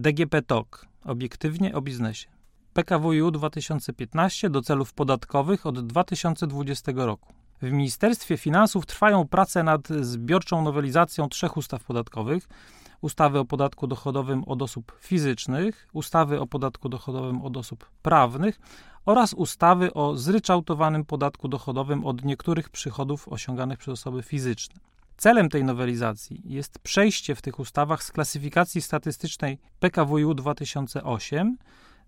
DGP TOK. Obiektywnie o biznesie. PKWiU 2015 do celów podatkowych od 2020 roku. W Ministerstwie Finansów trwają prace nad zbiorczą nowelizacją trzech ustaw podatkowych: ustawy o podatku dochodowym od osób fizycznych, ustawy o podatku dochodowym od osób prawnych oraz ustawy o zryczałtowanym podatku dochodowym od niektórych przychodów osiąganych przez osoby fizyczne. Celem tej nowelizacji jest przejście w tych ustawach z klasyfikacji statystycznej PKWiU 2008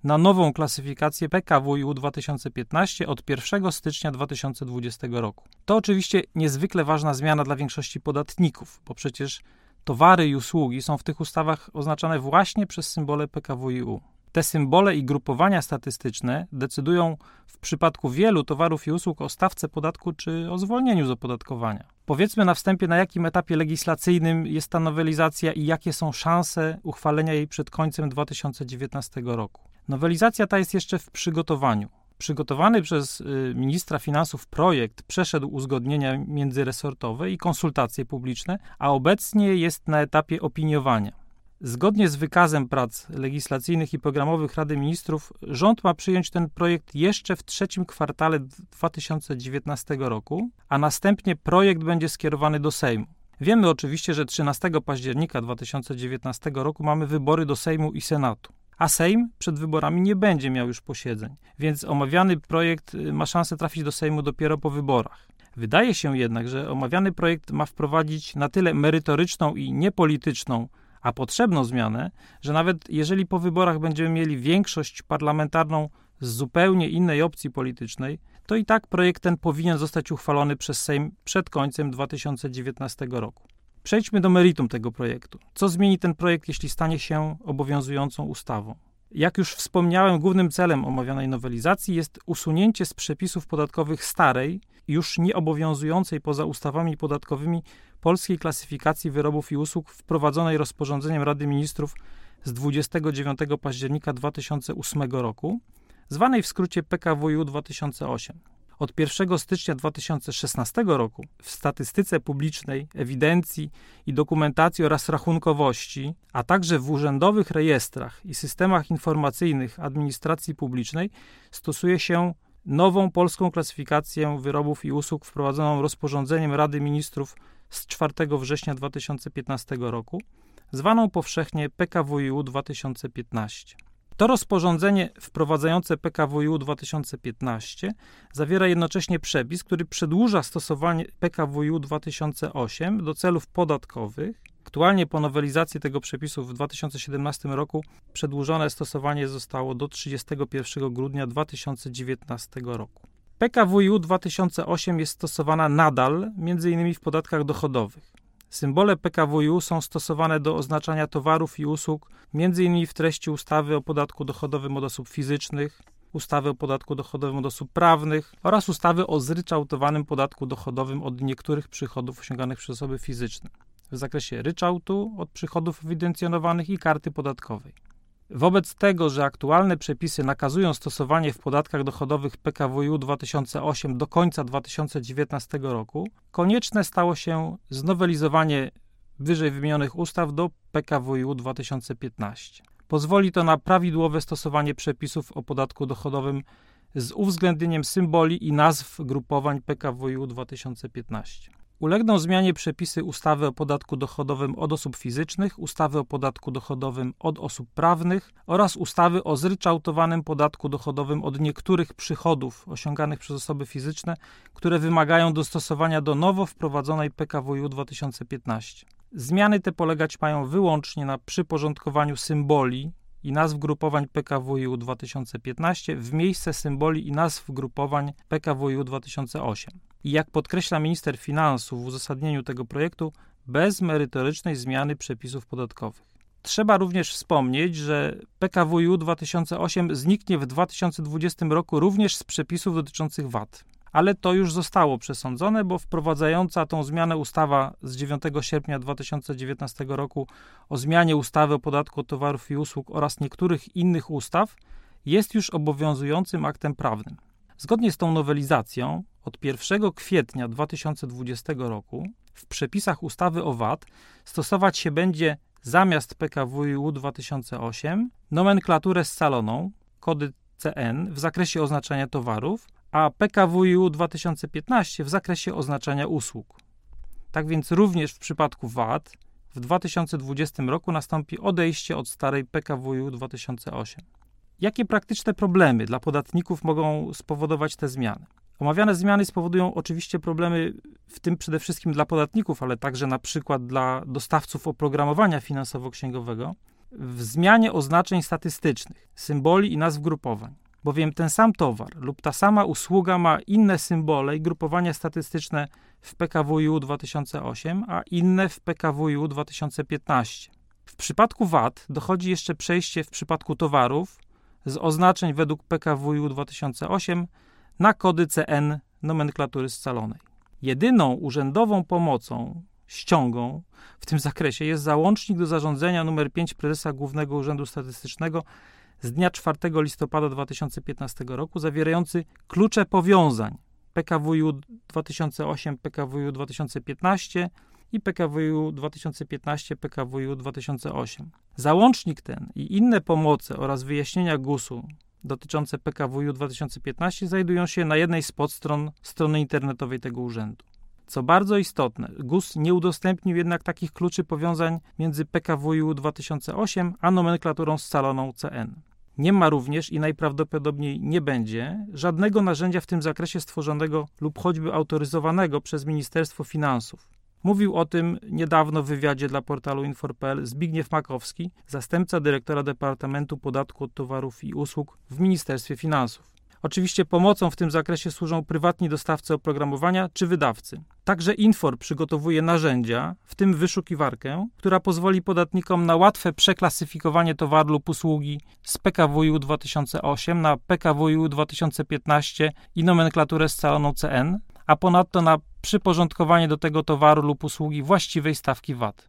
na nową klasyfikację PKWiU 2015 od 1 stycznia 2020 roku. To oczywiście niezwykle ważna zmiana dla większości podatników, bo przecież towary i usługi są w tych ustawach oznaczane właśnie przez symbole PKWiU. Te symbole i grupowania statystyczne decydują w przypadku wielu towarów i usług o stawce podatku czy o zwolnieniu z opodatkowania. Powiedzmy na wstępie, na jakim etapie legislacyjnym jest ta nowelizacja i jakie są szanse uchwalenia jej przed końcem 2019 roku. Nowelizacja ta jest jeszcze w przygotowaniu. Przygotowany przez y, ministra finansów projekt przeszedł uzgodnienia międzyresortowe i konsultacje publiczne, a obecnie jest na etapie opiniowania. Zgodnie z wykazem prac legislacyjnych i programowych Rady Ministrów, rząd ma przyjąć ten projekt jeszcze w trzecim kwartale 2019 roku, a następnie projekt będzie skierowany do Sejmu. Wiemy oczywiście, że 13 października 2019 roku mamy wybory do Sejmu i Senatu a Sejm przed wyborami nie będzie miał już posiedzeń, więc omawiany projekt y, ma szansę trafić do Sejmu dopiero po wyborach. Wydaje się jednak, że omawiany projekt ma wprowadzić na tyle merytoryczną i niepolityczną, a potrzebną zmianę, że nawet jeżeli po wyborach będziemy mieli większość parlamentarną z zupełnie innej opcji politycznej, to i tak projekt ten powinien zostać uchwalony przez Sejm przed końcem 2019 roku. Przejdźmy do meritum tego projektu. Co zmieni ten projekt, jeśli stanie się obowiązującą ustawą? Jak już wspomniałem, głównym celem omawianej nowelizacji jest usunięcie z przepisów podatkowych starej, już nieobowiązującej poza ustawami podatkowymi polskiej klasyfikacji wyrobów i usług wprowadzonej rozporządzeniem Rady Ministrów z 29 października 2008 roku, zwanej w skrócie PKWiU 2008. Od 1 stycznia 2016 roku w statystyce publicznej, ewidencji i dokumentacji oraz rachunkowości, a także w urzędowych rejestrach i systemach informacyjnych administracji publicznej stosuje się nową polską klasyfikację wyrobów i usług wprowadzoną rozporządzeniem Rady Ministrów z 4 września 2015 roku, zwaną powszechnie PKWiU 2015. To rozporządzenie wprowadzające PKWiU 2015 zawiera jednocześnie przepis, który przedłuża stosowanie PKWiU 2008 do celów podatkowych. Aktualnie po nowelizacji tego przepisu w 2017 roku przedłużone stosowanie zostało do 31 grudnia 2019 roku. PKWiU 2008 jest stosowana nadal m.in. w podatkach dochodowych. Symbole PKWiU są stosowane do oznaczania towarów i usług, m.in. w treści ustawy o podatku dochodowym od osób fizycznych, ustawy o podatku dochodowym od osób prawnych oraz ustawy o zryczałtowanym podatku dochodowym od niektórych przychodów osiąganych przez osoby fizyczne w zakresie ryczałtu od przychodów ewidencjonowanych i karty podatkowej. Wobec tego, że aktualne przepisy nakazują stosowanie w podatkach dochodowych PKWiU 2008 do końca 2019 roku, konieczne stało się znowelizowanie wyżej wymienionych ustaw do PKWiU 2015. Pozwoli to na prawidłowe stosowanie przepisów o podatku dochodowym z uwzględnieniem symboli i nazw grupowań PKWiU 2015. Ulegną zmianie przepisy ustawy o podatku dochodowym od osób fizycznych, ustawy o podatku dochodowym od osób prawnych oraz ustawy o zryczałtowanym podatku dochodowym od niektórych przychodów osiąganych przez osoby fizyczne, które wymagają dostosowania do nowo wprowadzonej PKWiU 2015. Zmiany te polegać mają wyłącznie na przyporządkowaniu symboli i nazw grupowań PKWiU 2015 w miejsce symboli i nazw grupowań PKWiU 2008. I jak podkreśla minister finansów w uzasadnieniu tego projektu, bez merytorycznej zmiany przepisów podatkowych. Trzeba również wspomnieć, że PKWiU 2008 zniknie w 2020 roku również z przepisów dotyczących VAT. Ale to już zostało przesądzone, bo wprowadzająca tą zmianę ustawa z 9 sierpnia 2019 roku o zmianie ustawy o podatku od towarów i usług oraz niektórych innych ustaw jest już obowiązującym aktem prawnym. Zgodnie z tą nowelizacją od 1 kwietnia 2020 roku w przepisach ustawy o VAT stosować się będzie zamiast PKWiU 2008 nomenklaturę scaloną, kody CN w zakresie oznaczania towarów, a PKWiU 2015 w zakresie oznaczania usług. Tak więc również w przypadku VAT w 2020 roku nastąpi odejście od starej PKWiU 2008. Jakie praktyczne problemy dla podatników mogą spowodować te zmiany? Omawiane zmiany spowodują oczywiście problemy, w tym przede wszystkim dla podatników, ale także na przykład dla dostawców oprogramowania finansowo-księgowego, w zmianie oznaczeń statystycznych, symboli i nazw grupowań. Bowiem ten sam towar lub ta sama usługa ma inne symbole i grupowania statystyczne w PKWiU 2008, a inne w PKWiU 2015. W przypadku VAT dochodzi jeszcze przejście w przypadku towarów z oznaczeń według PKWiU 2008 na kody CN nomenklatury scalonej. Jedyną urzędową pomocą, ściągą w tym zakresie jest załącznik do zarządzenia nr 5 prezesa Głównego Urzędu Statystycznego z dnia 4 listopada 2015 roku, zawierający klucze powiązań PKWiU 2008, PKWiU 2015 i PKWiU 2015, PKWiU 2008. Załącznik ten i inne pomoce oraz wyjaśnienia GUS-u dotyczące PKWiU 2015 znajdują się na jednej z podstron strony internetowej tego urzędu. Co bardzo istotne, GUS nie udostępnił jednak takich kluczy powiązań między PKWiU 2008 a nomenklaturą scaloną CN. Nie ma również i najprawdopodobniej nie będzie żadnego narzędzia w tym zakresie stworzonego lub choćby autoryzowanego przez Ministerstwo Finansów. Mówił o tym niedawno w wywiadzie dla portalu Infor.pl Zbigniew Makowski, zastępca dyrektora Departamentu Podatku od Towarów i Usług w Ministerstwie Finansów. Oczywiście pomocą w tym zakresie służą prywatni dostawcy oprogramowania czy wydawcy. Także Infor przygotowuje narzędzia, w tym wyszukiwarkę, która pozwoli podatnikom na łatwe przeklasyfikowanie towaru lub usługi z PKWiU 2008 na PKWiU 2015 i nomenklaturę scaloną CN, a ponadto na przyporządkowanie do tego towaru lub usługi właściwej stawki VAT.